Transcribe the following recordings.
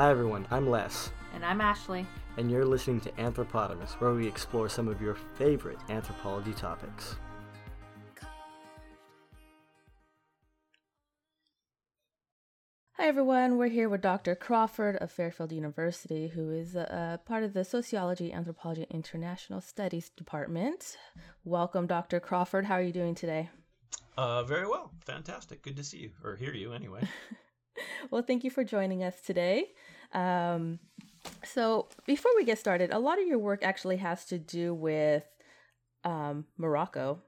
Hi everyone, I'm Les. And I'm Ashley. And you're listening to Anthropotamus, where we explore some of your favorite anthropology topics. Hi everyone, we're here with Dr. Crawford of Fairfield University, who is a, a part of the Sociology, Anthropology, International Studies Department. Welcome, Dr. Crawford. How are you doing today? Uh, very well. Fantastic. Good to see you, or hear you anyway. well, thank you for joining us today. Um, so, before we get started, a lot of your work actually has to do with um, Morocco.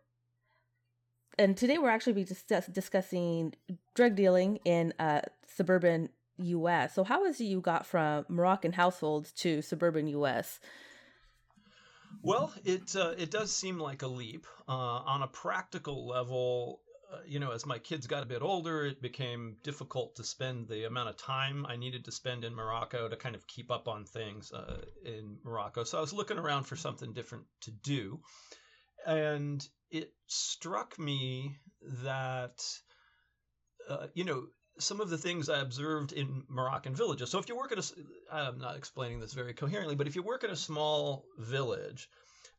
And today we're actually be discuss- discussing drug dealing in uh, suburban U.S. So, how is it you got from Moroccan households to suburban U.S.? Well, it uh, it does seem like a leap. Uh, on a practical level, you know, as my kids got a bit older, it became difficult to spend the amount of time I needed to spend in Morocco to kind of keep up on things uh, in Morocco. So I was looking around for something different to do, and it struck me that, uh, you know, some of the things I observed in Moroccan villages. So if you work at a, I'm not explaining this very coherently, but if you work at a small village,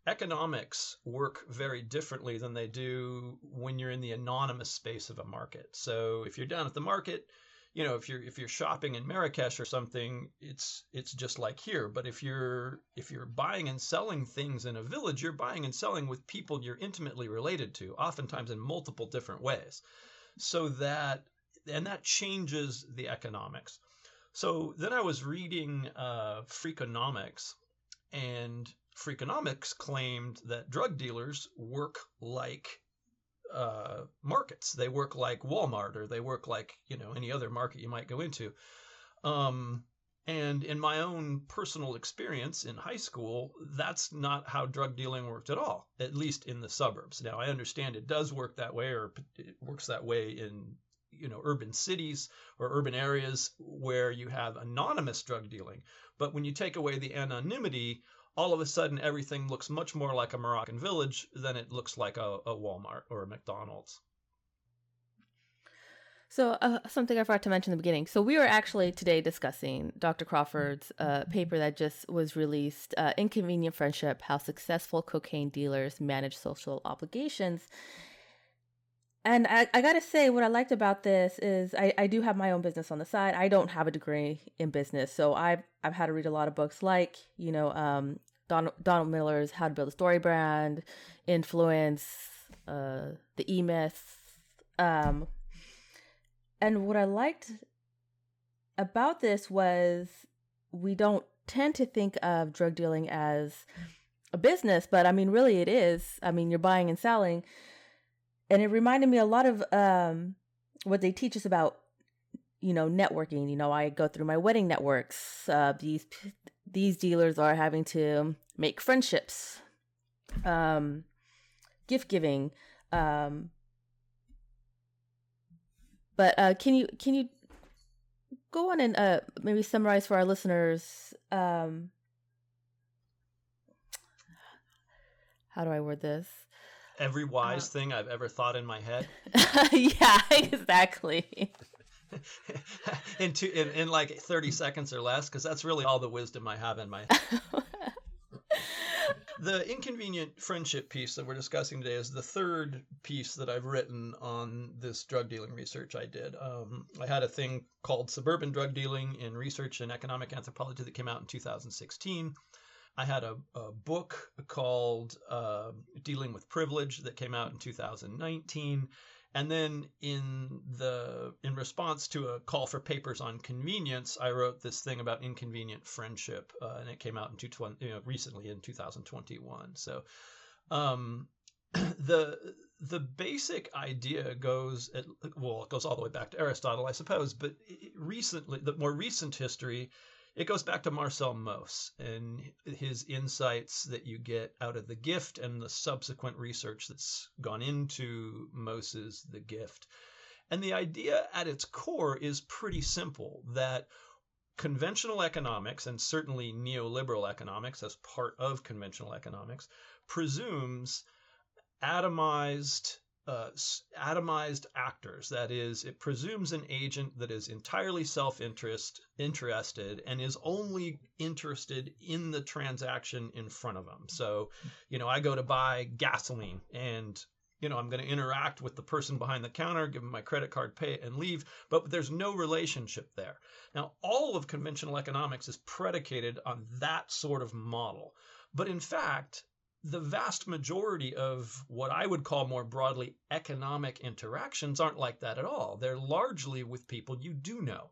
economics work very differently than they do when you're in the anonymous space of a market. So if you're down at the market, you know, if you're if you're shopping in Marrakesh or something, it's it's just like here. But if you're if you're buying and selling things in a village, you're buying and selling with people you're intimately related to, oftentimes in multiple different ways. So that and that changes the economics. So then I was reading uh, Freakonomics, and Freakonomics claimed that drug dealers work like uh, markets. They work like Walmart, or they work like you know any other market you might go into. Um, and in my own personal experience in high school, that's not how drug dealing worked at all, at least in the suburbs. Now, I understand it does work that way, or it works that way in you know urban cities or urban areas where you have anonymous drug dealing but when you take away the anonymity all of a sudden everything looks much more like a moroccan village than it looks like a, a walmart or a mcdonald's so uh, something I forgot to mention in the beginning. So we were actually today discussing Dr. Crawford's uh, paper that just was released, uh, "Inconvenient Friendship: How Successful Cocaine Dealers Manage Social Obligations." And I, I gotta say, what I liked about this is I, I do have my own business on the side. I don't have a degree in business, so I've I've had to read a lot of books like you know um, Don, Donald Miller's How to Build a Story Brand, Influence, uh, the E Myth, um, and what I liked about this was we don't tend to think of drug dealing as a business, but I mean, really, it is. I mean, you're buying and selling and it reminded me a lot of um, what they teach us about you know networking. You know i go through my wedding networks uh, these these dealers are having to make friendships um, gift giving um, but uh, can you can you go on and uh, maybe summarize for our listeners um, how do i word this every wise uh, thing I've ever thought in my head. yeah, exactly. in, two, in in like 30 seconds or less because that's really all the wisdom I have in my head. the inconvenient friendship piece that we're discussing today is the third piece that I've written on this drug dealing research I did. Um, I had a thing called Suburban Drug Dealing in Research and Economic Anthropology that came out in 2016. I had a, a book called uh, Dealing with Privilege that came out in 2019. And then in the in response to a call for papers on convenience, I wrote this thing about inconvenient friendship, uh, and it came out in two, you know, recently in 2021. So um, the the basic idea goes at, well, it goes all the way back to Aristotle, I suppose, but recently, the more recent history it goes back to Marcel Mauss and his insights that you get out of the gift and the subsequent research that's gone into Mauss's The Gift. And the idea at its core is pretty simple that conventional economics, and certainly neoliberal economics as part of conventional economics, presumes atomized uh, atomized actors. That is, it presumes an agent that is entirely self-interest interested and is only interested in the transaction in front of them. So, you know, I go to buy gasoline and you know, I'm going to interact with the person behind the counter, give them my credit card, pay it, and leave. But there's no relationship there. Now, all of conventional economics is predicated on that sort of model. But in fact, the vast majority of what I would call more broadly economic interactions aren't like that at all. They're largely with people you do know.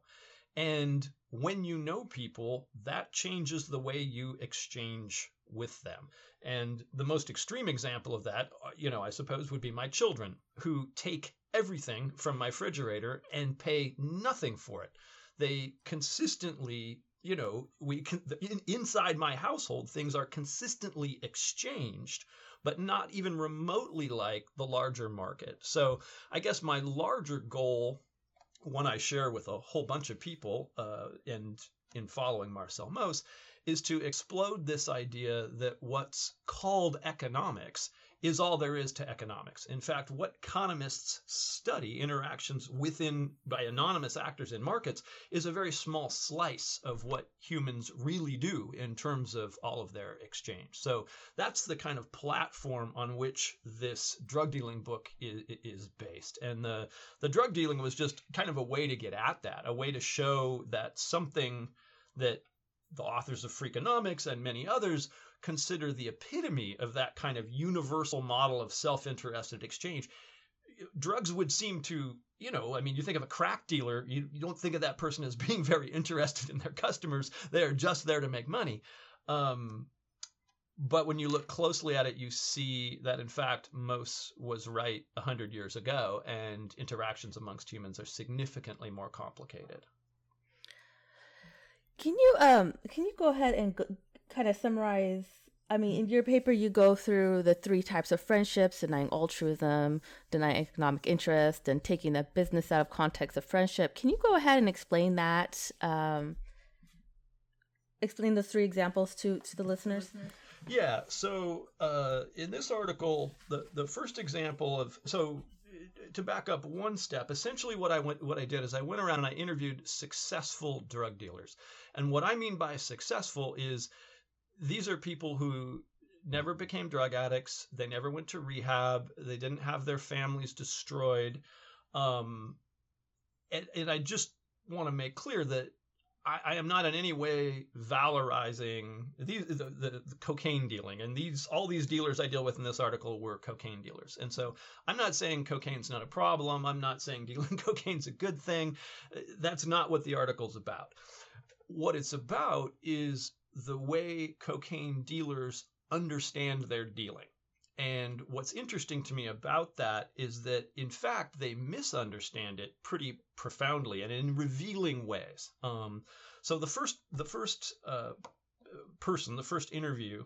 And when you know people, that changes the way you exchange with them. And the most extreme example of that, uh, you know, I suppose would be my children who take everything from my refrigerator and pay nothing for it. They consistently you know, we can, in, inside my household, things are consistently exchanged, but not even remotely like the larger market. So I guess my larger goal, one I share with a whole bunch of people, uh, and in following Marcel Mauss, is to explode this idea that what's called economics is all there is to economics. In fact, what economists study interactions within by anonymous actors in markets is a very small slice of what humans really do in terms of all of their exchange. So that's the kind of platform on which this drug dealing book is, is based. And the the drug dealing was just kind of a way to get at that, a way to show that something that the authors of Freakonomics and many others consider the epitome of that kind of universal model of self-interested exchange. Drugs would seem to you know i mean you think of a crack dealer you, you don't think of that person as being very interested in their customers. They're just there to make money. Um, but when you look closely at it you see that in fact Mauss was right 100 years ago and interactions amongst humans are significantly more complicated can you um can you go ahead and go, kind of summarize I mean, in your paper, you go through the three types of friendships denying altruism, denying economic interest, and taking the business out of context of friendship. Can you go ahead and explain that? Um, explain those three examples to, to the listeners? Yeah. So uh, in this article, the, the first example of so to back up one step, essentially what I went what I did is I went around and I interviewed successful drug dealers. And what I mean by successful is these are people who never became drug addicts. They never went to rehab. They didn't have their families destroyed. Um, and, and I just want to make clear that I, I, am not in any way valorizing these the, the, the, cocaine dealing. And these all these dealers I deal with in this article were cocaine dealers. And so I'm not saying cocaine's not a problem. I'm not saying dealing cocaine's a good thing. That's not what the article's about. What it's about is the way cocaine dealers understand their dealing. And what's interesting to me about that is that, in fact, they misunderstand it pretty profoundly and in revealing ways. Um, so the first, the first uh, person, the first interview,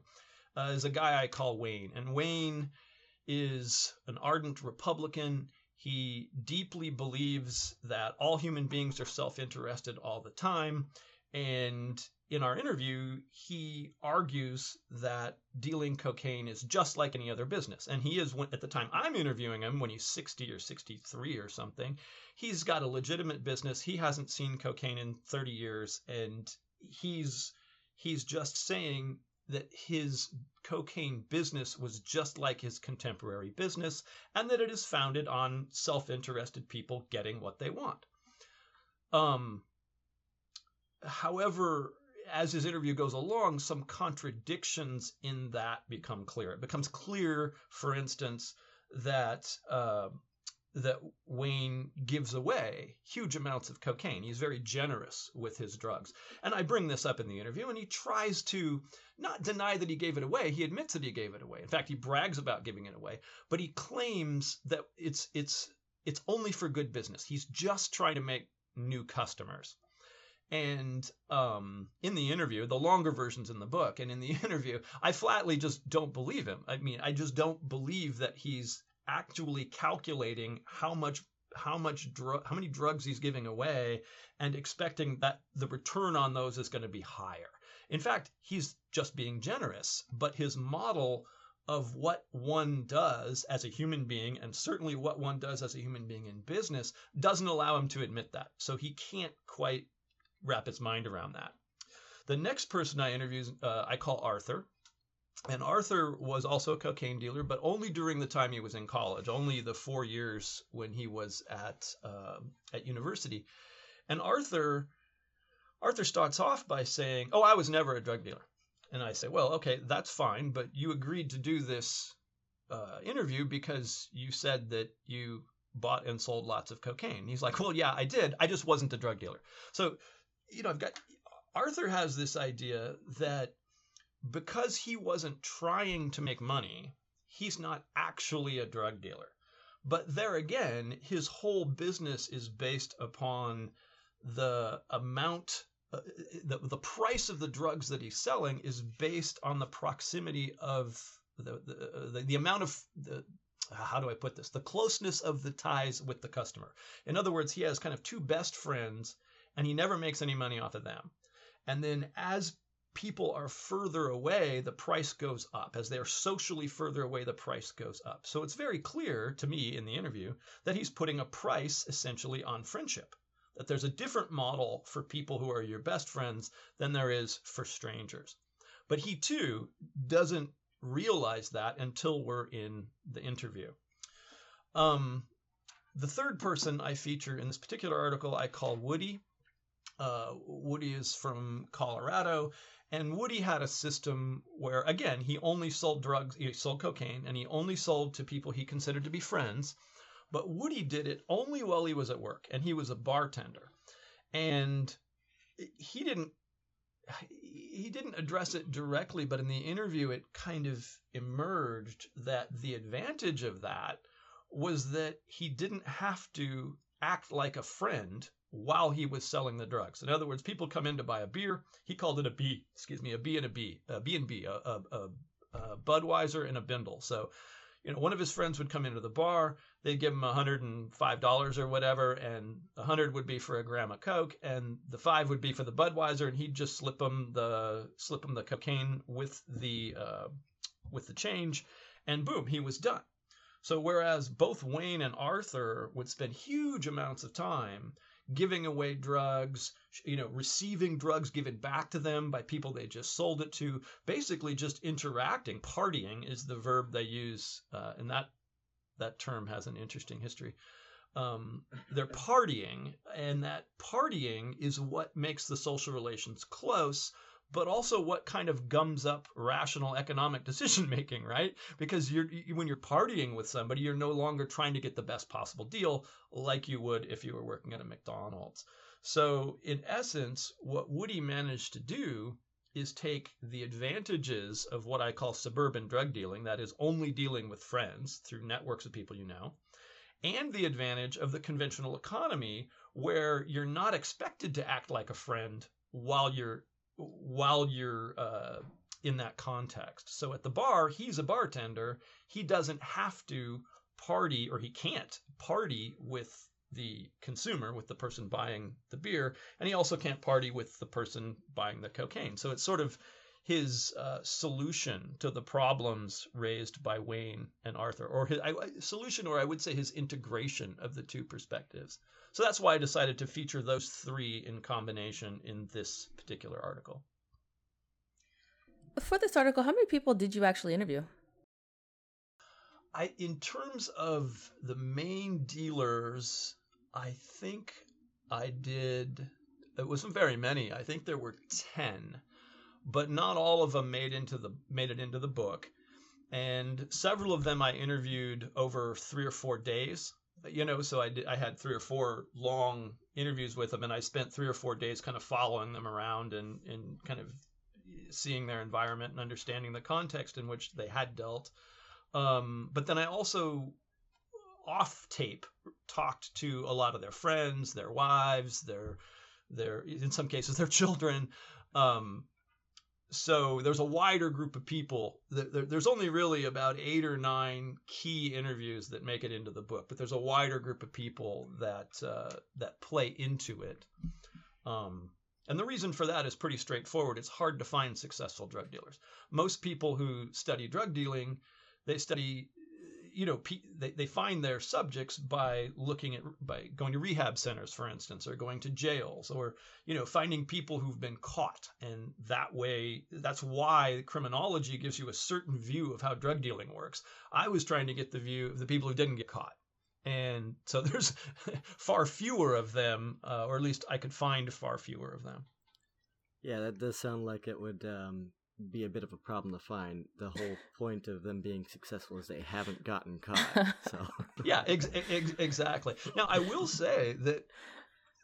uh, is a guy I call Wayne, and Wayne is an ardent Republican. He deeply believes that all human beings are self-interested all the time, and in our interview, he argues that dealing cocaine is just like any other business. And he is, at the time I'm interviewing him, when he's 60 or 63 or something, he's got a legitimate business. He hasn't seen cocaine in 30 years. And he's, he's just saying that his cocaine business was just like his contemporary business and that it is founded on self interested people getting what they want. Um, however, as his interview goes along, some contradictions in that become clear. It becomes clear, for instance, that uh, that Wayne gives away huge amounts of cocaine. He's very generous with his drugs. And I bring this up in the interview, and he tries to not deny that he gave it away. He admits that he gave it away. In fact, he brags about giving it away, but he claims that it's it's it's only for good business. He's just trying to make new customers. And um, in the interview, the longer version's in the book, and in the interview, I flatly just don't believe him. I mean, I just don't believe that he's actually calculating how much how much how many drugs he's giving away and expecting that the return on those is going to be higher. In fact, he's just being generous, but his model of what one does as a human being, and certainly what one does as a human being in business, doesn't allow him to admit that. So he can't quite wrap his mind around that. The next person I interview, uh, I call Arthur. And Arthur was also a cocaine dealer, but only during the time he was in college, only the four years when he was at uh, at university. And Arthur Arthur starts off by saying, "Oh, I was never a drug dealer." And I say, "Well, okay, that's fine, but you agreed to do this uh, interview because you said that you bought and sold lots of cocaine." He's like, "Well, yeah, I did. I just wasn't a drug dealer." So, you know, I've got Arthur has this idea that because he wasn't trying to make money, he's not actually a drug dealer. But there again, his whole business is based upon the amount, uh, the, the price of the drugs that he's selling is based on the proximity of the, the, the, the amount of the, how do I put this? The closeness of the ties with the customer. In other words, he has kind of two best friends and he never makes any money off of them. And then as people are further away, the price goes up. As they're socially further away, the price goes up. So it's very clear to me in the interview that he's putting a price essentially on friendship. That there's a different model for people who are your best friends than there is for strangers. But he too doesn't realize that until we're in the interview. Um, the third person I feature in this particular article I call Woody. Uh, Woody is from Colorado, and Woody had a system where, again, he only sold drugs, he sold cocaine, and he only sold to people he considered to be friends. But Woody did it only while he was at work, and he was a bartender. And he didn't he didn't address it directly, but in the interview, it kind of emerged that the advantage of that was that he didn't have to act like a friend while he was selling the drugs. In other words, people come in to buy a beer. He called it a B, excuse me, a B and a B, a B and B, a, a, a, a Budweiser and a Bindle. So, you know, one of his friends would come into the bar. They'd give him $105 or whatever, and a 100 would be for a gram of Coke, and the five would be for the Budweiser, and he'd just slip him the slip him the cocaine with the uh, with the change, and boom, he was done. So whereas both Wayne and Arthur would spend huge amounts of time giving away drugs, you know, receiving drugs given back to them by people they just sold it to, basically just interacting. Partying is the verb they use, uh, and that that term has an interesting history. Um, they're partying, and that partying is what makes the social relations close but also what kind of gums up rational economic decision making, right? Because you're when you're partying with somebody, you're no longer trying to get the best possible deal like you would if you were working at a McDonald's. So, in essence, what Woody managed to do is take the advantages of what I call suburban drug dealing, that is, only dealing with friends through networks of people you know, and the advantage of the conventional economy, where you're not expected to act like a friend while you're while you're uh, in that context. So at the bar, he's a bartender. He doesn't have to party, or he can't party with the consumer, with the person buying the beer, and he also can't party with the person buying the cocaine. So it's sort of his uh, solution to the problems raised by Wayne and Arthur, or his I, solution, or I would say his integration of the two perspectives. So that's why I decided to feature those three in combination in this particular article. For this article, how many people did you actually interview? I, in terms of the main dealers, I think I did. It wasn't very many. I think there were ten, but not all of them made into the made it into the book. And several of them I interviewed over three or four days you know, so I did, I had three or four long interviews with them, and I spent three or four days kind of following them around and and kind of seeing their environment and understanding the context in which they had dealt. Um, but then I also off tape talked to a lot of their friends, their wives, their their in some cases their children. Um, so there's a wider group of people. There's only really about eight or nine key interviews that make it into the book, but there's a wider group of people that uh, that play into it. Um, and the reason for that is pretty straightforward. It's hard to find successful drug dealers. Most people who study drug dealing they study you know they, they find their subjects by looking at by going to rehab centers for instance or going to jails or you know finding people who've been caught. And that way that's why criminology gives you a certain view of how drug dealing works. I was trying to get the view of the people who didn't get caught. And so there's far fewer of them uh, or at least i could find far fewer of them. Yeah that does sound like it would um, be a bit of a problem to find. The whole point of them being successful is they haven't gotten caught. So yeah, ex- ex- exactly. Now I will say that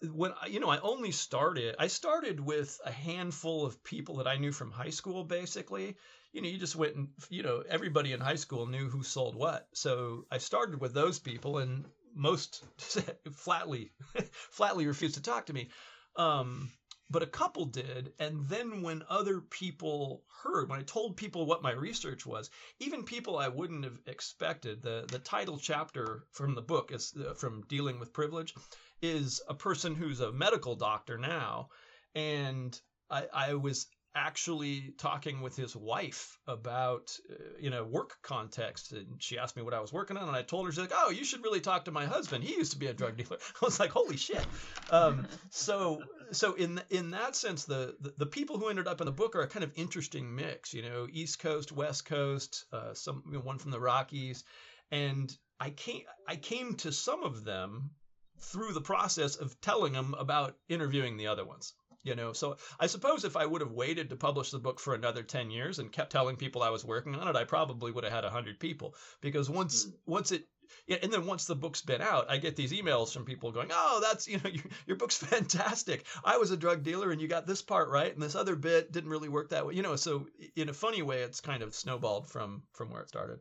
when you know I only started, I started with a handful of people that I knew from high school. Basically, you know, you just went and you know everybody in high school knew who sold what. So I started with those people, and most flatly, flatly refused to talk to me. Um, but a couple did. And then when other people heard, when I told people what my research was, even people I wouldn't have expected, the, the title chapter from the book is uh, from Dealing with Privilege, is a person who's a medical doctor now. And I, I was actually talking with his wife about uh, in a work context and she asked me what i was working on and i told her she's like oh you should really talk to my husband. He used to be a drug dealer. I was like holy shit. Um, so so in in that sense the, the, the people who ended up in the book are a kind of interesting mix you know east coast west coast uh, some you know, one from the rockies. And i came i came to some of them through the process of telling them about interviewing the other ones you know so i suppose if i would have waited to publish the book for another 10 years and kept telling people i was working on it i probably would have had 100 people because once mm. once it yeah, and then once the book's been out, I get these emails from people going, "Oh, that's you know your, your book's fantastic. I was a drug dealer, and you got this part right, and this other bit didn't really work that way." You know, so in a funny way, it's kind of snowballed from from where it started.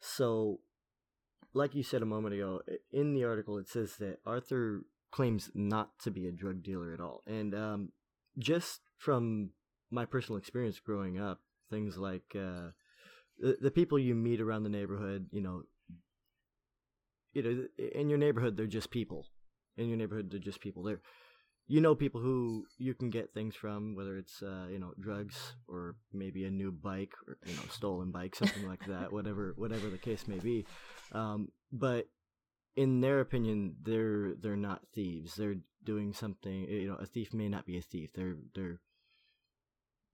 So, like you said a moment ago, in the article, it says that Arthur claims not to be a drug dealer at all. And um, just from my personal experience growing up, things like uh, the, the people you meet around the neighborhood, you know, you know, in your neighborhood, they're just people. In your neighborhood, they're just people. They're, you know, people who you can get things from, whether it's uh, you know drugs or maybe a new bike or you know stolen bike, something like that. Whatever, whatever the case may be. Um, but in their opinion, they're they're not thieves. They're doing something. You know, a thief may not be a thief. They're they're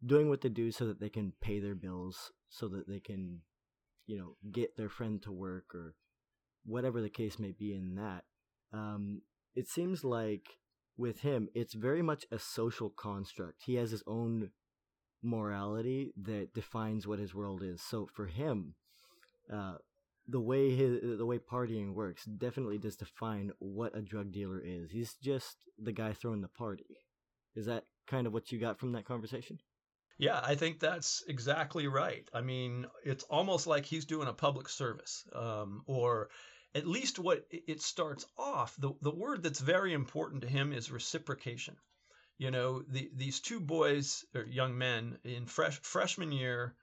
doing what they do so that they can pay their bills, so that they can, you know, get their friend to work or whatever the case may be. In that, um, it seems like with him, it's very much a social construct. He has his own morality that defines what his world is. So for him, uh, the way his the way partying works definitely does define what a drug dealer is. He's just the guy throwing the party. Is that kind of what you got from that conversation? Yeah, I think that's exactly right. I mean, it's almost like he's doing a public service, um, or at least what it starts off. The the word that's very important to him is reciprocation. You know, the, these two boys or young men in fresh freshman year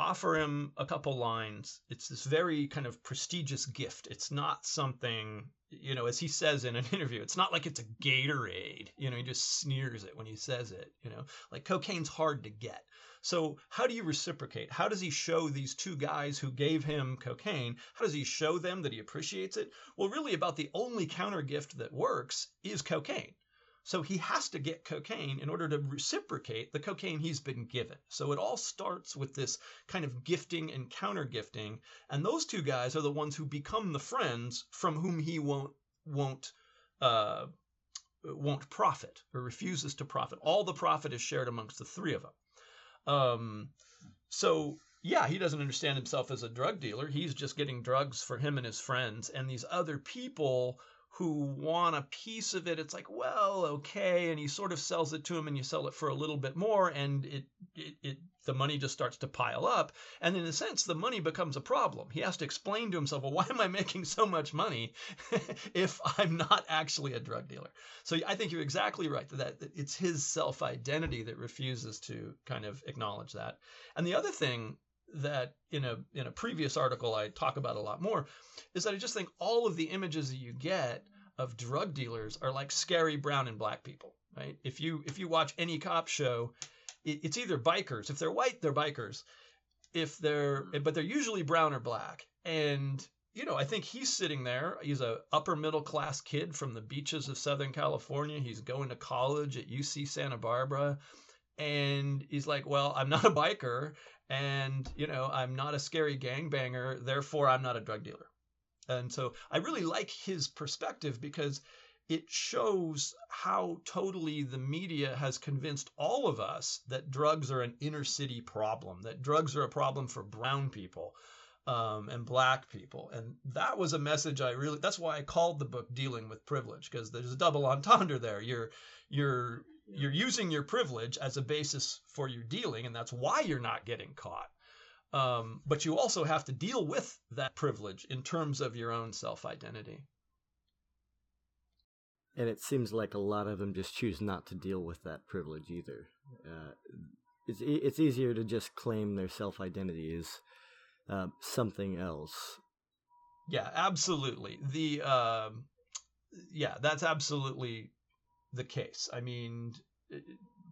offer him a couple lines. It's this very kind of prestigious gift. It's not something, you know, as he says in an interview, it's not like it's a Gatorade. You know, he just sneers it when he says it, you know, like cocaine's hard to get. So, how do you reciprocate? How does he show these two guys who gave him cocaine? How does he show them that he appreciates it? Well, really, about the only counter gift that works is cocaine. So he has to get cocaine in order to reciprocate the cocaine he's been given. So it all starts with this kind of gifting and counter gifting, and those two guys are the ones who become the friends from whom he won't won't uh, won't profit or refuses to profit. All the profit is shared amongst the three of them. Um, so yeah, he doesn't understand himself as a drug dealer. He's just getting drugs for him and his friends, and these other people who want a piece of it, it's like, well, okay, and he sort of sells it to him, and you sell it for a little bit more, and it, it, it the money just starts to pile up, and in a sense, the money becomes a problem. He has to explain to himself, well, why am I making so much money if I'm not actually a drug dealer? So I think you're exactly right that, that it's his self identity that refuses to kind of acknowledge that. And the other thing that in a in a previous article I talk about a lot more is that I just think all of the images that you get of drug dealers are like scary brown and black people, right? If you if you watch any cop show, it, it's either bikers. If they're white, they're bikers. if they're but they're usually brown or black and you know i think he's sitting there he's a upper middle class kid from the beaches of southern california he's going to college at uc santa barbara and he's like well i'm not a biker and you know i'm not a scary gangbanger therefore i'm not a drug dealer and so i really like his perspective because it shows how totally the media has convinced all of us that drugs are an inner city problem, that drugs are a problem for brown people um, and black people. And that was a message I really, that's why I called the book Dealing with Privilege, because there's a double entendre there. You're, you're, you're using your privilege as a basis for your dealing, and that's why you're not getting caught. Um, but you also have to deal with that privilege in terms of your own self identity and it seems like a lot of them just choose not to deal with that privilege either. Uh, it's it's easier to just claim their self identity is uh, something else. Yeah, absolutely. The uh, yeah, that's absolutely the case. I mean, uh,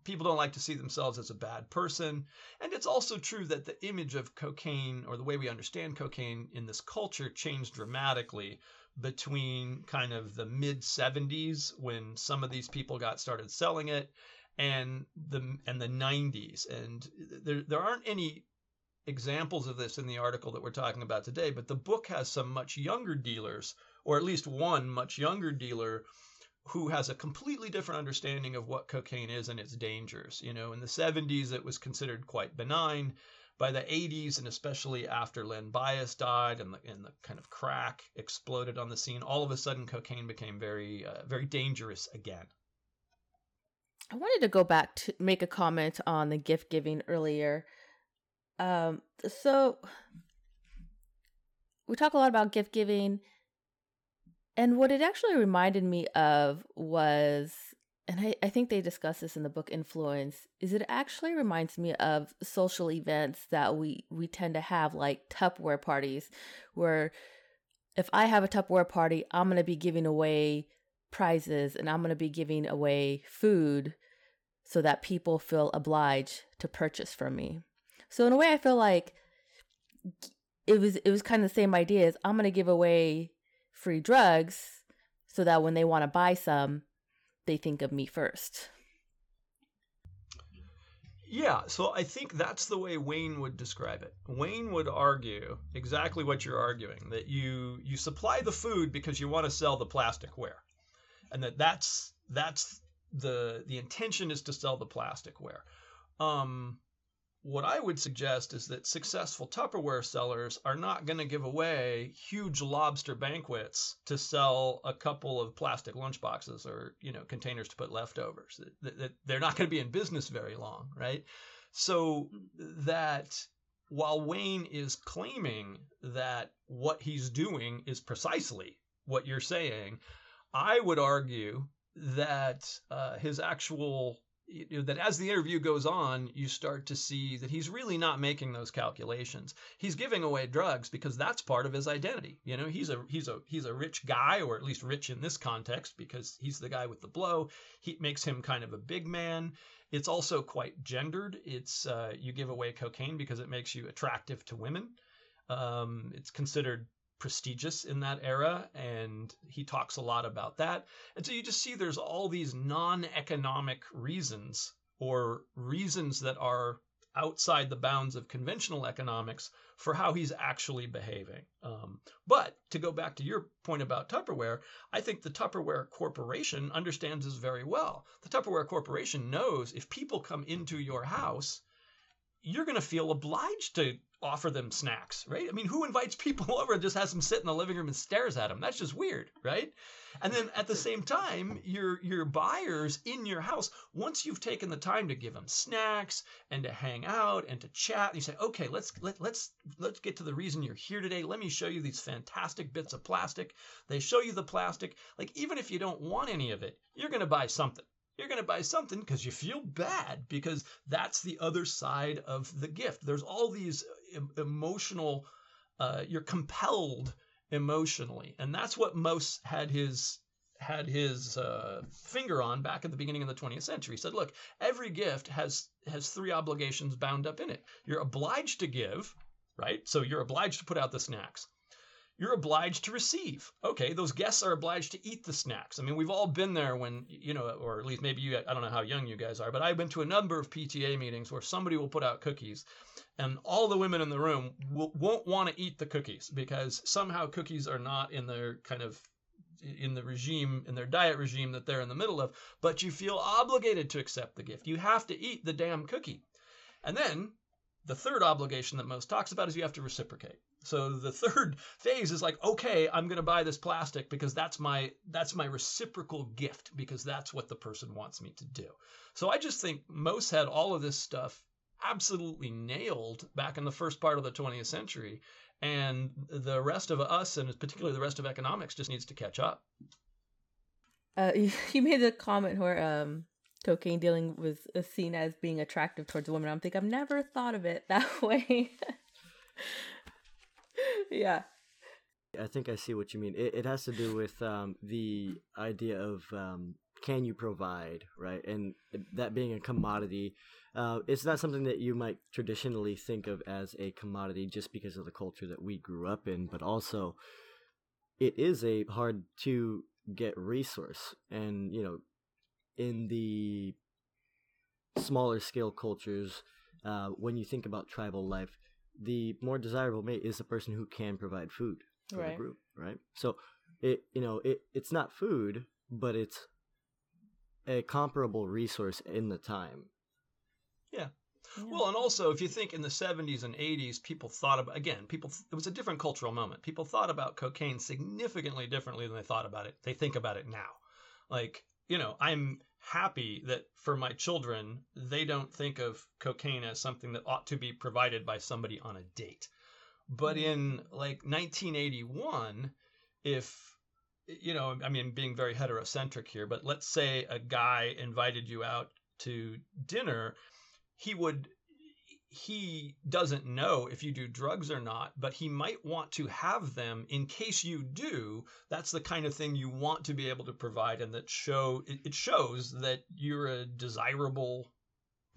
people don't like to see themselves as a bad person, and it's also true that the image of cocaine or the way we understand cocaine in this culture changed dramatically between kind of the mid 70s when some of these people got started selling it and the and the 90s and there there aren't any examples of this in the article that we're talking about today but the book has some much younger dealers or at least one much younger dealer who has a completely different understanding of what cocaine is and its dangers you know in the 70s it was considered quite benign by the 80s, and especially after Len Bias died and the, and the kind of crack exploded on the scene, all of a sudden cocaine became very, uh, very dangerous again. I wanted to go back to make a comment on the gift giving earlier. Um, so we talk a lot about gift giving, and what it actually reminded me of was and I, I think they discuss this in the book influence is it actually reminds me of social events that we we tend to have like tupperware parties where if i have a tupperware party i'm going to be giving away prizes and i'm going to be giving away food so that people feel obliged to purchase from me. So in a way i feel like it was it was kind of the same idea as i'm going to give away free drugs so that when they want to buy some they think of me first. Yeah, so I think that's the way Wayne would describe it. Wayne would argue exactly what you're arguing that you you supply the food because you want to sell the plasticware. And that that's that's the the intention is to sell the plasticware. Um what I would suggest is that successful Tupperware sellers are not going to give away huge lobster banquets to sell a couple of plastic lunchboxes or you know containers to put leftovers. They're not going to be in business very long, right? So that while Wayne is claiming that what he's doing is precisely what you're saying, I would argue that uh, his actual you know, that as the interview goes on, you start to see that he's really not making those calculations. He's giving away drugs because that's part of his identity. You know, he's a he's a he's a rich guy, or at least rich in this context, because he's the guy with the blow. He makes him kind of a big man. It's also quite gendered. It's uh, you give away cocaine because it makes you attractive to women. Um, it's considered prestigious in that era and he talks a lot about that and so you just see there's all these non-economic reasons or reasons that are outside the bounds of conventional economics for how he's actually behaving. Um, but to go back to your point about Tupperware, I think the Tupperware Corporation understands this very well. The Tupperware Corporation knows if people come into your house, you're going to feel obliged to offer them snacks, right? I mean, who invites people over and just has them sit in the living room and stares at them? That's just weird, right? And then at the same time, your your buyers in your house, once you've taken the time to give them snacks and to hang out and to chat, you say, okay, let's let, let's let's get to the reason you're here today. Let me show you these fantastic bits of plastic. They show you the plastic. Like even if you don't want any of it, you're going to buy something you're going to buy something because you feel bad because that's the other side of the gift. There's all these emotional, uh, you're compelled emotionally. And that's what Mauss had his had his uh, finger on back at the beginning of the 20th century. He said, look, every gift has has three obligations bound up in it. You're obliged to give, right? So you're obliged to put out the snacks. You're obliged to receive. Okay, those guests are obliged to eat the snacks. I mean, we've all been there when, you know, or at least maybe you, I don't know how young you guys are, but I've been to a number of PTA meetings where somebody will put out cookies and all the women in the room will, won't want to eat the cookies because somehow cookies are not in their kind of in the regime in their diet regime that they're in the middle of but you feel obligated to accept the gift you have to eat the damn cookie and then the third obligation that Mauss talks about is you have to reciprocate so the third phase is like okay i'm going to buy this plastic because that's my that's my reciprocal gift because that's what the person wants me to do. So i just think Mauss had all of this stuff absolutely nailed back in the first part of the 20th century and the rest of us and particularly the rest of economics just needs to catch up. Uh, you, made the comment where um, cocaine dealing was uh, seen as being attractive towards women. I'm thinking i've never thought of it that way yeah. I think i see what you mean. It, it has to do with um, the idea of um, can you provide right? And that being a commodity uh, it's not something that you might traditionally think of as a commodity just because of the culture that we grew up in, but also it is a hard to get resource. And, you know, in the smaller scale cultures, uh, when you think about tribal life, the more desirable mate is the person who can provide food for right. the group, right? So it you know it it's not food, but it's a comparable resource in the time. Yeah. yeah. Well, and also if you think in the 70s and 80s, people thought about again, people it was a different cultural moment. People thought about cocaine significantly differently than they thought about it. They think about it now. Like, you know, I'm happy that for my children, they don't think of cocaine as something that ought to be provided by somebody on a date. But mm-hmm. in like 1981, if you know, I mean, being very heterocentric here, but let's say a guy invited you out to dinner he would he doesn't know if you do drugs or not, but he might want to have them in case you do. That's the kind of thing you want to be able to provide, and that show it, shows that you're a desirable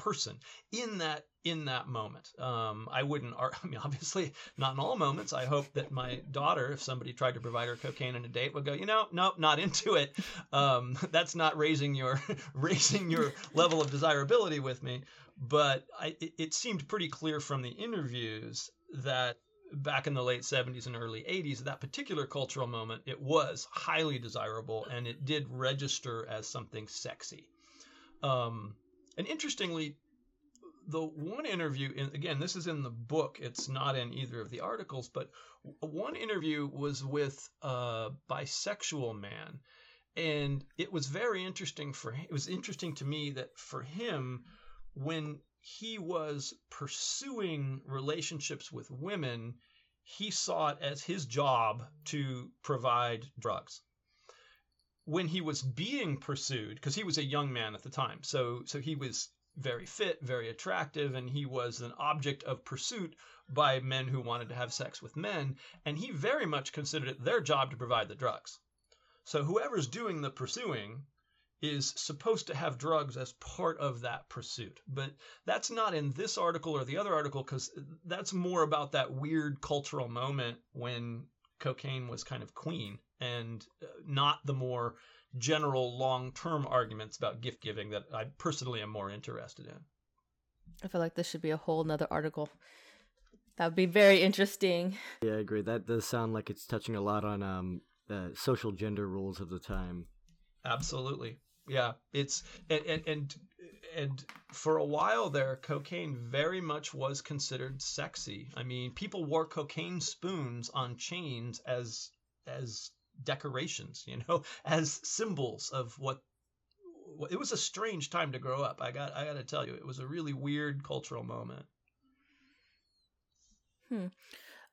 person in that in that moment. Um, I wouldn't. I mean, obviously, not in all moments. I hope that my daughter, if somebody tried to provide her cocaine in a date, would go, you know, nope, not into it. Um, that's not raising your raising your level of desirability with me. But I, it, it seemed pretty clear from the interviews that back in the late 70s and early 80s, that particular cultural moment, it was highly desirable and it did register as something sexy. Um, and interestingly, the one interview, in, again, this is in the book, it's not in either of the articles, but one interview was with a bisexual man. And it was very interesting for. It was interesting to me that for him, when he was pursuing relationships with women, he saw it as his job to provide drugs. When he was being pursued, because he was a young man at the time, so so he was very fit, very attractive, and he was an object of pursuit by men who wanted to have sex with men, and he very much considered it their job to provide the drugs. So whoever's doing the pursuing is supposed to have drugs as part of that pursuit. But that's not in this article or the other article because that's more about that weird cultural moment when cocaine was kind of queen and uh, not the more general long term arguments about gift giving that I personally am more interested in. I feel like this should be a whole nother article. That would be very interesting. Yeah, I agree. That does sound like it's touching a lot on um, uh, social gender rules of the time. Absolutely yeah it's and, and and and for a while there cocaine very much was considered sexy. I mean people wore cocaine spoons on chains as as decorations you know as symbols of what it was a strange time to grow up. I got i got to tell you it was a really weird cultural moment. Hmm.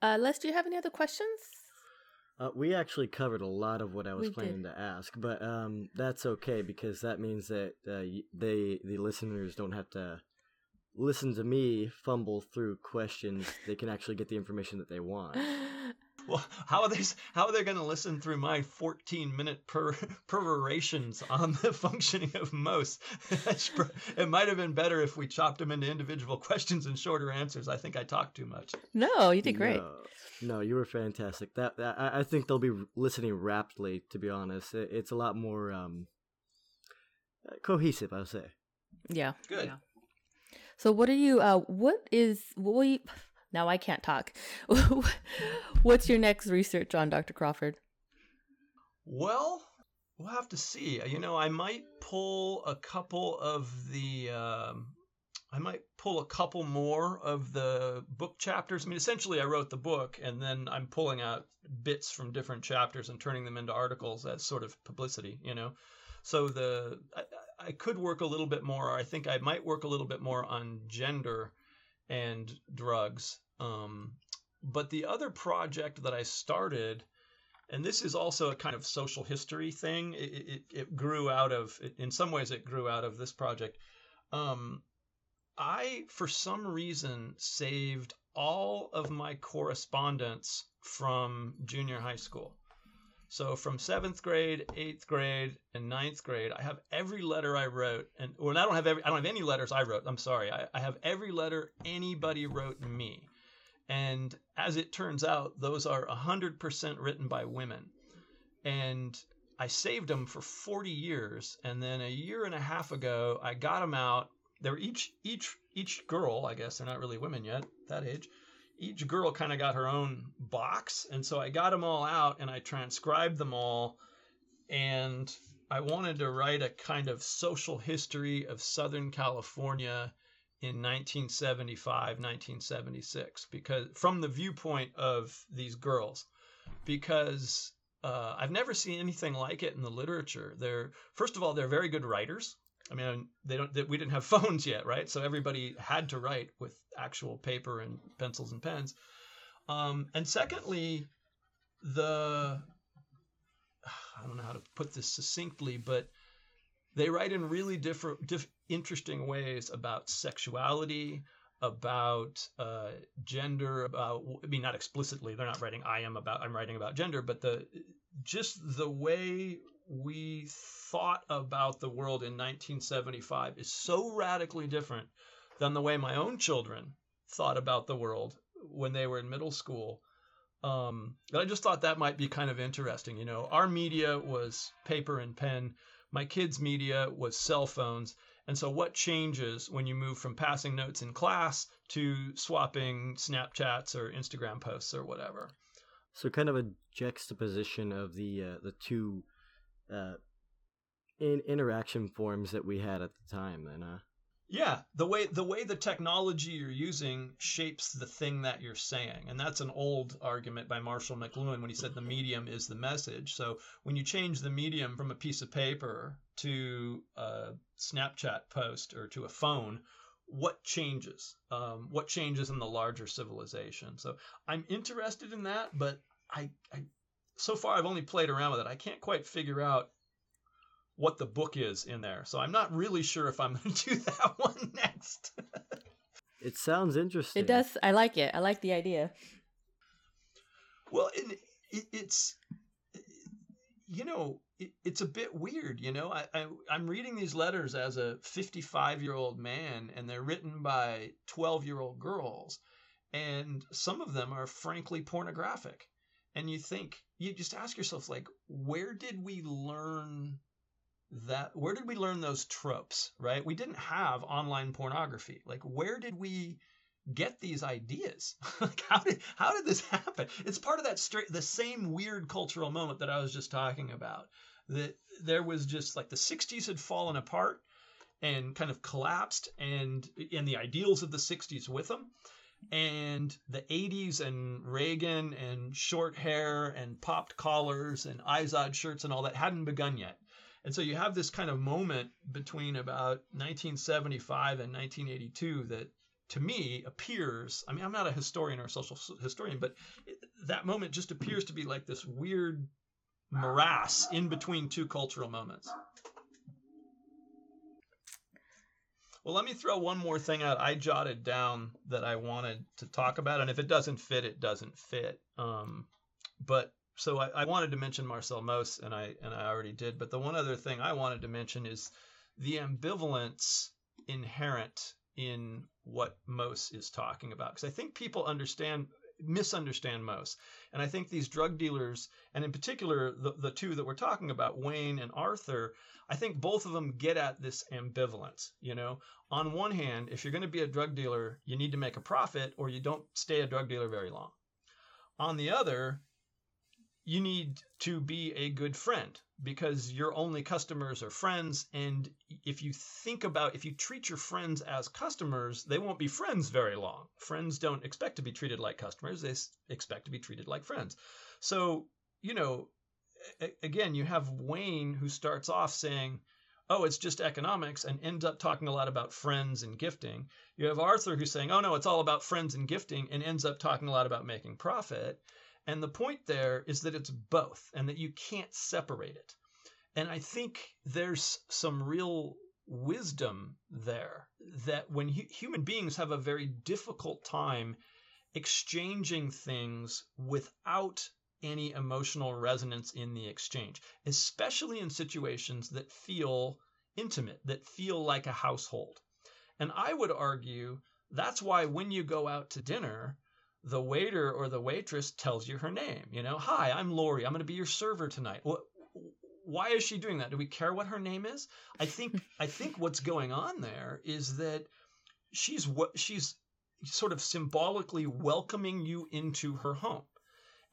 Uh les do you have any other questions uh, we actually covered a lot of what I was we planning did. to ask, but um, that's okay because that means that uh, they the listeners don't have to listen to me fumble through questions. they can actually get the information that they want. well, how are they? How are they going to listen through my 14 minute per, perorations on the functioning of Mauss? it might have been better if we chopped them into individual questions and shorter answers. I think I talked too much. No, you did great. No, no you were fantastic. That, that I, I think they'll be listening raptly. To be honest, it, it's a lot more um, cohesive. I would say. Yeah. Good. Yeah. So, what are you? Uh, what is what will you? Now I can't talk. What's your next research on, Dr. Crawford? Well, we'll have to see. You know, I might pull a couple of the. Um, I might pull a couple more of the book chapters. I mean, essentially, I wrote the book, and then I'm pulling out bits from different chapters and turning them into articles as sort of publicity. You know, so the I, I could work a little bit more. I think I might work a little bit more on gender and drugs. Um, but the other project that I started, and this is also a kind of social history thing, it, it, it grew out of, in some ways, it grew out of this project. Um, I, for some reason, saved all of my correspondence from junior high school. So from seventh grade, eighth grade, and ninth grade, I have every letter I wrote, and well, I don't have every, I don't have any letters I wrote. I'm sorry, I, I have every letter anybody wrote me, and as it turns out, those are hundred percent written by women, and I saved them for 40 years, and then a year and a half ago, I got them out. They're each each each girl, I guess they're not really women yet that age each girl kind of got her own box. And so I got them all out and I transcribed them all. And I wanted to write a kind of social history of Southern California in 1975, 1976, because from the viewpoint of these girls, because uh, I've never seen anything like it in the literature. They're first of all, they're very good writers. I mean, they don't. They, we didn't have phones yet, right? So everybody had to write with actual paper and pencils and pens. Um, and secondly, the I don't know how to put this succinctly, but they write in really different, diff, interesting ways about sexuality, about uh, gender, about I mean, not explicitly. They're not writing I am about I'm writing about gender, but the just the way we thought about the world in 1975 is so radically different than the way my own children thought about the world when they were in middle school. Um, I just thought that might be kind of interesting. You know, our media was paper and pen. My kids' media was cell phones. And so, what changes when you move from passing notes in class to swapping Snapchats or Instagram posts or whatever? So, kind of a juxtaposition of the uh, the two uh, in interaction forms that we had at the time. Then, uh, yeah, the way the way the technology you're using shapes the thing that you're saying, and that's an old argument by Marshall McLuhan when he said the medium is the message. So when you change the medium from a piece of paper to a Snapchat post or to a phone, what changes? Um, what changes in the larger civilization? So I'm interested in that, but I, I so far I've only played around with it. I can't quite figure out what the book is in there. So I'm not really sure if I'm going to do that one next. it sounds interesting. It does. I like it. I like the idea. Well, it, it, it's you know it, it's a bit weird. You know, I, I I'm reading these letters as a 55 year old man, and they're written by 12 year old girls, and some of them are frankly pornographic. And you think you just ask yourself like, where did we learn that where did we learn those tropes right? We didn't have online pornography. Like where did we get these ideas? Like how did how did this happen? It's part of that straight the same weird cultural moment that i was just talking about that there was just like the 60s had fallen apart and kind of collapsed and and the ideals of the 60s with them and the 80s and Reagan and short hair and popped collars and Izod shirts and all that hadn't begun yet. And so you have this kind of moment between about 1975 and 1982 that to me appears i mean i'm not a historian or a social historian but that moment just appears to be like this weird morass in between two cultural moments well let me throw one more thing out i jotted down that i wanted to talk about and if it doesn't fit it doesn't fit um, but so I, I, wanted to mention Marcel Mauss, and I and I already did. But the one other thing I wanted to mention is the ambivalence inherent in what Mauss is talking about, because I think people understand misunderstand Mauss. and I think these drug dealers, and in particular the the two that we're talking about, Wayne and Arthur, I think both of them get at this ambivalence. You know, on one hand, if you're going to be a drug dealer, you need to make a profit, or you don't stay a drug dealer very long. On the other, you need to be a good friend because your only customers are friends. And if you think about, if you treat your friends as customers, they won't be friends very long. Friends don't expect to be treated like customers, they expect to be treated like friends. So, you know, again, you have Wayne who starts off saying, oh, it's just economics and ends up talking a lot about friends and gifting. You have Arthur who's saying, oh, no, it's all about friends and gifting and ends up talking a lot about making profit. And the point there is that it's both and that you can't separate it. And I think there's some real wisdom there that when hu- human beings have a very difficult time exchanging things without any emotional resonance in the exchange, especially in situations that feel intimate, that feel like a household. And I would argue that's why when you go out to dinner, the waiter or the waitress tells you her name. You know, hi, I'm Lori. I'm going to be your server tonight. What? Why is she doing that? Do we care what her name is? I think I think what's going on there is that she's what she's sort of symbolically welcoming you into her home.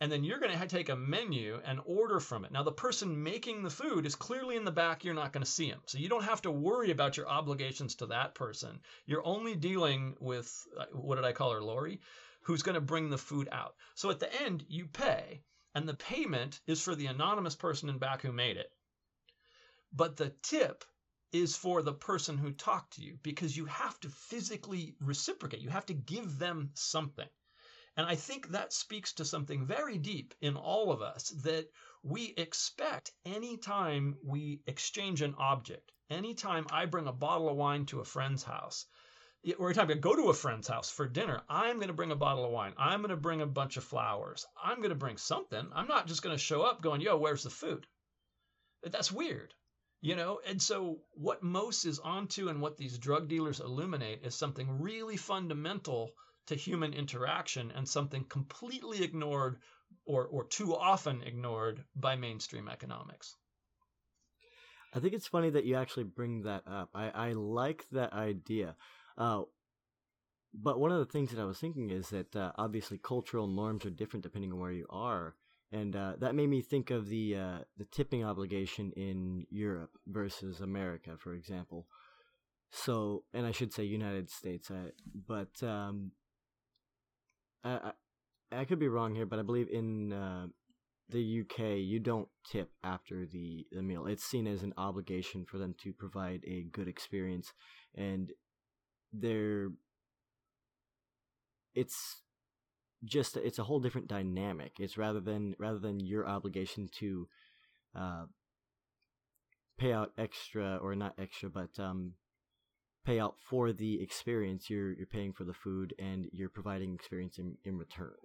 And then you're going to take a menu and order from it. Now, the person making the food is clearly in the back. You're not going to see him. So you don't have to worry about your obligations to that person. You're only dealing with, uh, what did I call her, Lori? Who's going to bring the food out. So at the end, you pay, and the payment is for the anonymous person in back who made it. But the tip is for the person who talked to you because you have to physically reciprocate. You have to give them something. And I think that speaks to something very deep in all of us that we expect anytime we exchange an object, anytime I bring a bottle of wine to a friend's house, we're talking about go to a friend's house for dinner. I'm going to bring a bottle of wine. I'm going to bring a bunch of flowers. I'm going to bring something. I'm not just going to show up going, yo, where's the food? That's weird, you know? And so what Mauss is onto and what these drug dealers illuminate is something really fundamental to human interaction and something completely ignored or, or too often ignored by mainstream economics. I think it's funny that you actually bring that up. I, I like that idea. Uh, but one of the things that I was thinking is that uh, obviously cultural norms are different depending on where you are, and uh, that made me think of the uh, the tipping obligation in Europe versus America, for example. So, and I should say United States, I, but um, I, I, I could be wrong here, but I believe in uh, the UK you don't tip after the the meal. It's seen as an obligation for them to provide a good experience, and they're it's just it's a whole different dynamic. It's rather than rather than your obligation to uh, pay out extra or not extra, but um, pay out for the experience. You're you're paying for the food and you're providing experience in, in return.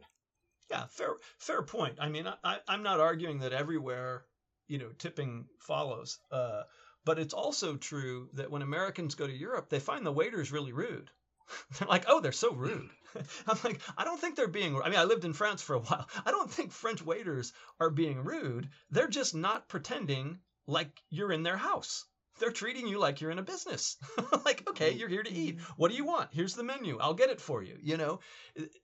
Yeah, fair fair point. I mean, I, I'm not arguing that everywhere you know tipping follows. Uh, but it's also true that when Americans go to Europe, they find the waiters really rude. they're like, oh, they're so rude. I'm like, I don't think they're being. I mean, I lived in France for a while. I don't think French waiters are being rude. They're just not pretending like you're in their house they're treating you like you're in a business. like, okay, you're here to eat. Mm-hmm. What do you want? Here's the menu. I'll get it for you, you know?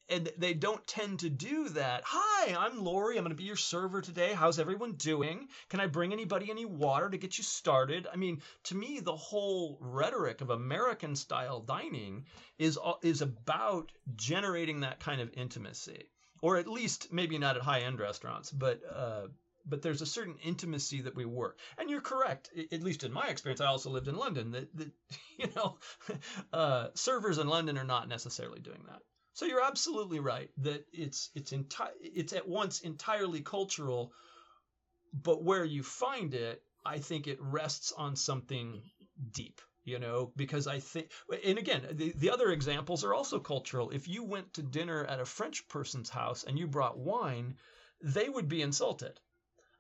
And they don't tend to do that. Hi, I'm Lori. I'm going to be your server today. How's everyone doing? Can I bring anybody any water to get you started? I mean, to me, the whole rhetoric of American style dining is is about generating that kind of intimacy. Or at least maybe not at high end restaurants, but uh, but there's a certain intimacy that we work. And you're correct, at least in my experience. I also lived in London. That, that you know, uh, servers in London are not necessarily doing that. So you're absolutely right that it's it's enti- it's at once entirely cultural, but where you find it, I think it rests on something deep you know because i think and again the, the other examples are also cultural if you went to dinner at a french person's house and you brought wine they would be insulted.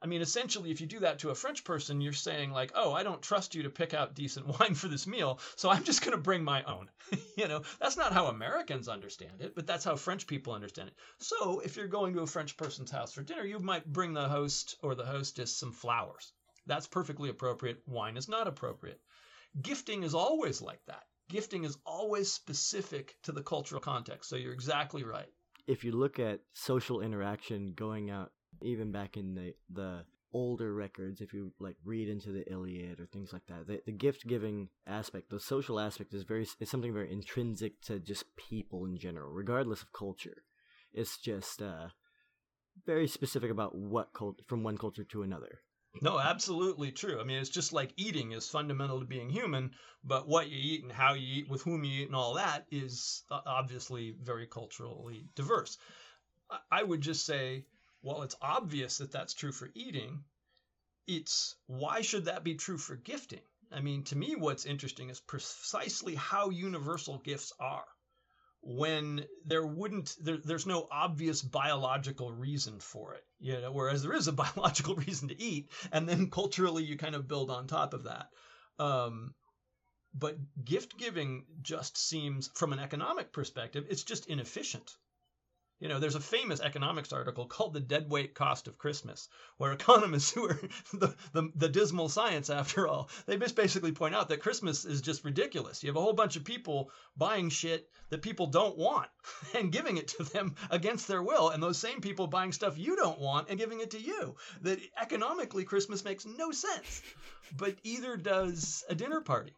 I mean, essentially, if you do that to a French person, you're saying, like, oh, I don't trust you to pick out decent wine for this meal, so I'm just going to bring my own. you know, that's not how Americans understand it, but that's how French people understand it. So if you're going to a French person's house for dinner, you might bring the host or the hostess some flowers. That's perfectly appropriate. Wine is not appropriate. Gifting is always like that. Gifting is always specific to the cultural context. So you're exactly right. If you look at social interaction going out even back in the the older records if you like read into the iliad or things like that the, the gift giving aspect the social aspect is very is something very intrinsic to just people in general regardless of culture it's just uh very specific about what cult from one culture to another no, absolutely true. I mean, it's just like eating is fundamental to being human, but what you eat and how you eat, with whom you eat, and all that is uh, obviously very culturally diverse. I would just say well, it's obvious that that's true for eating. It's why should that be true for gifting? I mean, to me, what's interesting is precisely how universal gifts are. When there wouldn't, there, there's no obvious biological reason for it, you know, whereas there is a biological reason to eat, and then culturally you kind of build on top of that. Um, but gift giving just seems, from an economic perspective, it's just inefficient. You know, there's a famous economics article called The Deadweight Cost of Christmas, where economists who are the, the, the, dismal science after all, they just basically point out that Christmas is just ridiculous. You have a whole bunch of people buying shit that people don't want and giving it to them against their will, and those same people buying stuff you don't want and giving it to you. That economically, Christmas makes no sense. But either does a dinner party,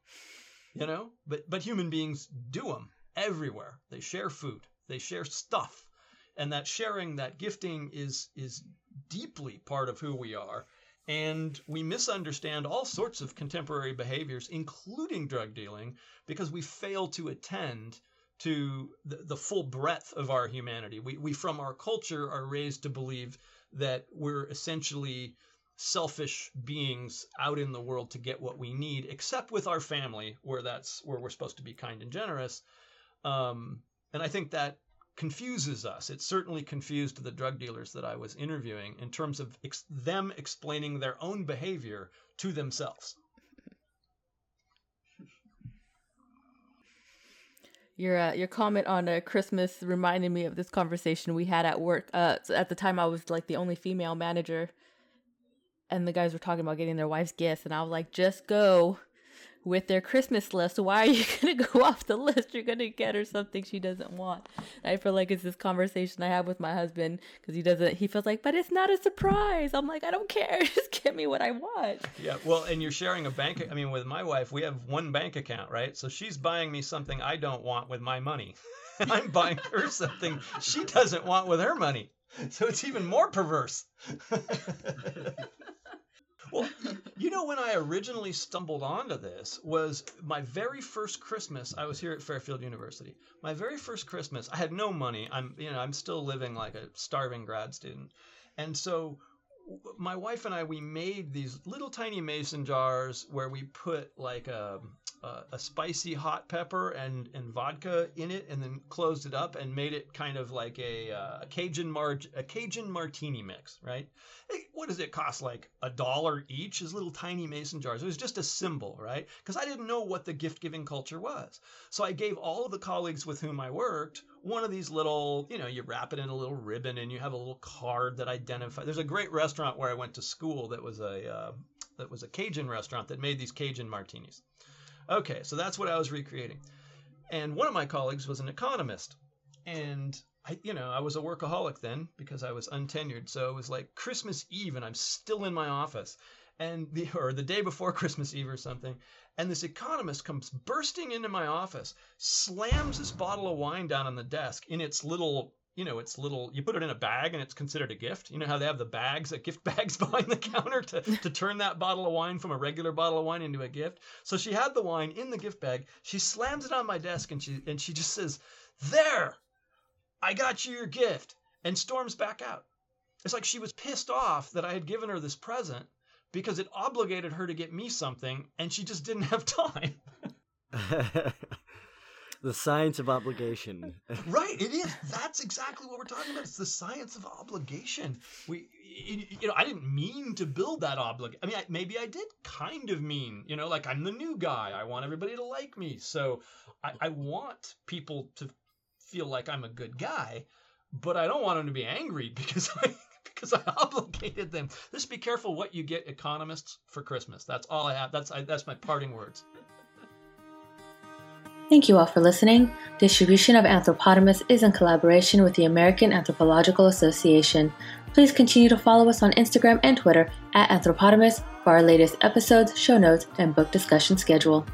you know? But, but human beings do them everywhere. They share food, they share stuff and that sharing that gifting is is deeply part of who we are. And we misunderstand all sorts of contemporary behaviors including drug dealing because we fail to attend to the, the full breadth of our humanity. We, we from our culture are raised to believe that we're essentially selfish beings out in the world to get what we need except with our family where that's where we're supposed to be kind and generous. Um, and i think that confuses us. It certainly confused the drug dealers that I was interviewing in terms of ex- them explaining their own behavior to themselves. Your uh, your comment on uh, Christmas reminded me of this conversation we had at work. Uh, so at the time, I was like the only female manager, and the guys were talking about getting their wives gifts, and I was like, "Just go with their Christmas list. Why are you going to go off the list? You're going to get her something she doesn't want. I feel like it's this conversation I have with my husband because he doesn't, he feels like, but it's not a surprise. I'm like, I don't care. Just get me what I want. Yeah. Well, and you're sharing a bank. I mean, with my wife, we have one bank account, right? So she's buying me something I don't want with my money. I'm buying her something she doesn't want with her money. So it's even more perverse. Well, you know, when I originally stumbled onto this was my very first Christmas. I was here at Fairfield University. My very first Christmas, I had no money. I'm, you know, I'm still living like a starving grad student, and so my wife and I we made these little tiny mason jars where we put like a a, a spicy hot pepper and and vodka in it, and then closed it up and made it kind of like a, uh, a Cajun mar- a Cajun martini mix, right? What does it cost? Like a dollar each? Is little tiny mason jars. It was just a symbol, right? Because I didn't know what the gift giving culture was, so I gave all of the colleagues with whom I worked one of these little, you know, you wrap it in a little ribbon and you have a little card that identifies. There's a great restaurant where I went to school that was a uh, that was a Cajun restaurant that made these Cajun martinis. Okay, so that's what I was recreating. And one of my colleagues was an economist. And I, you know, I was a workaholic then because I was untenured. So it was like Christmas Eve and I'm still in my office. And the or the day before Christmas Eve or something, and this economist comes bursting into my office, slams this bottle of wine down on the desk in its little you know, it's little, you put it in a bag and it's considered a gift. You know how they have the bags, the gift bags behind the counter to, to turn that bottle of wine from a regular bottle of wine into a gift. So she had the wine in the gift bag. She slams it on my desk and she, and she just says, There, I got you your gift, and storms back out. It's like she was pissed off that I had given her this present because it obligated her to get me something and she just didn't have time. the science of obligation. right, it is. That's exactly what we're talking about. It's the science of obligation. We, you know, I didn't mean to build that obligation. I mean, I, maybe I did kind of mean, you know, like I'm the new guy. I want everybody to like me, so I, I want people to feel like I'm a good guy, but I don't want them to be angry because I because I obligated them. Just be careful what you get economists for Christmas. That's all I have. That's I, that's my parting words. Thank you all for listening. Distribution of Anthropotamus is in collaboration with the American Anthropological Association. Please continue to follow us on Instagram and Twitter at Anthropotamus for our latest episodes, show notes, and book discussion schedule.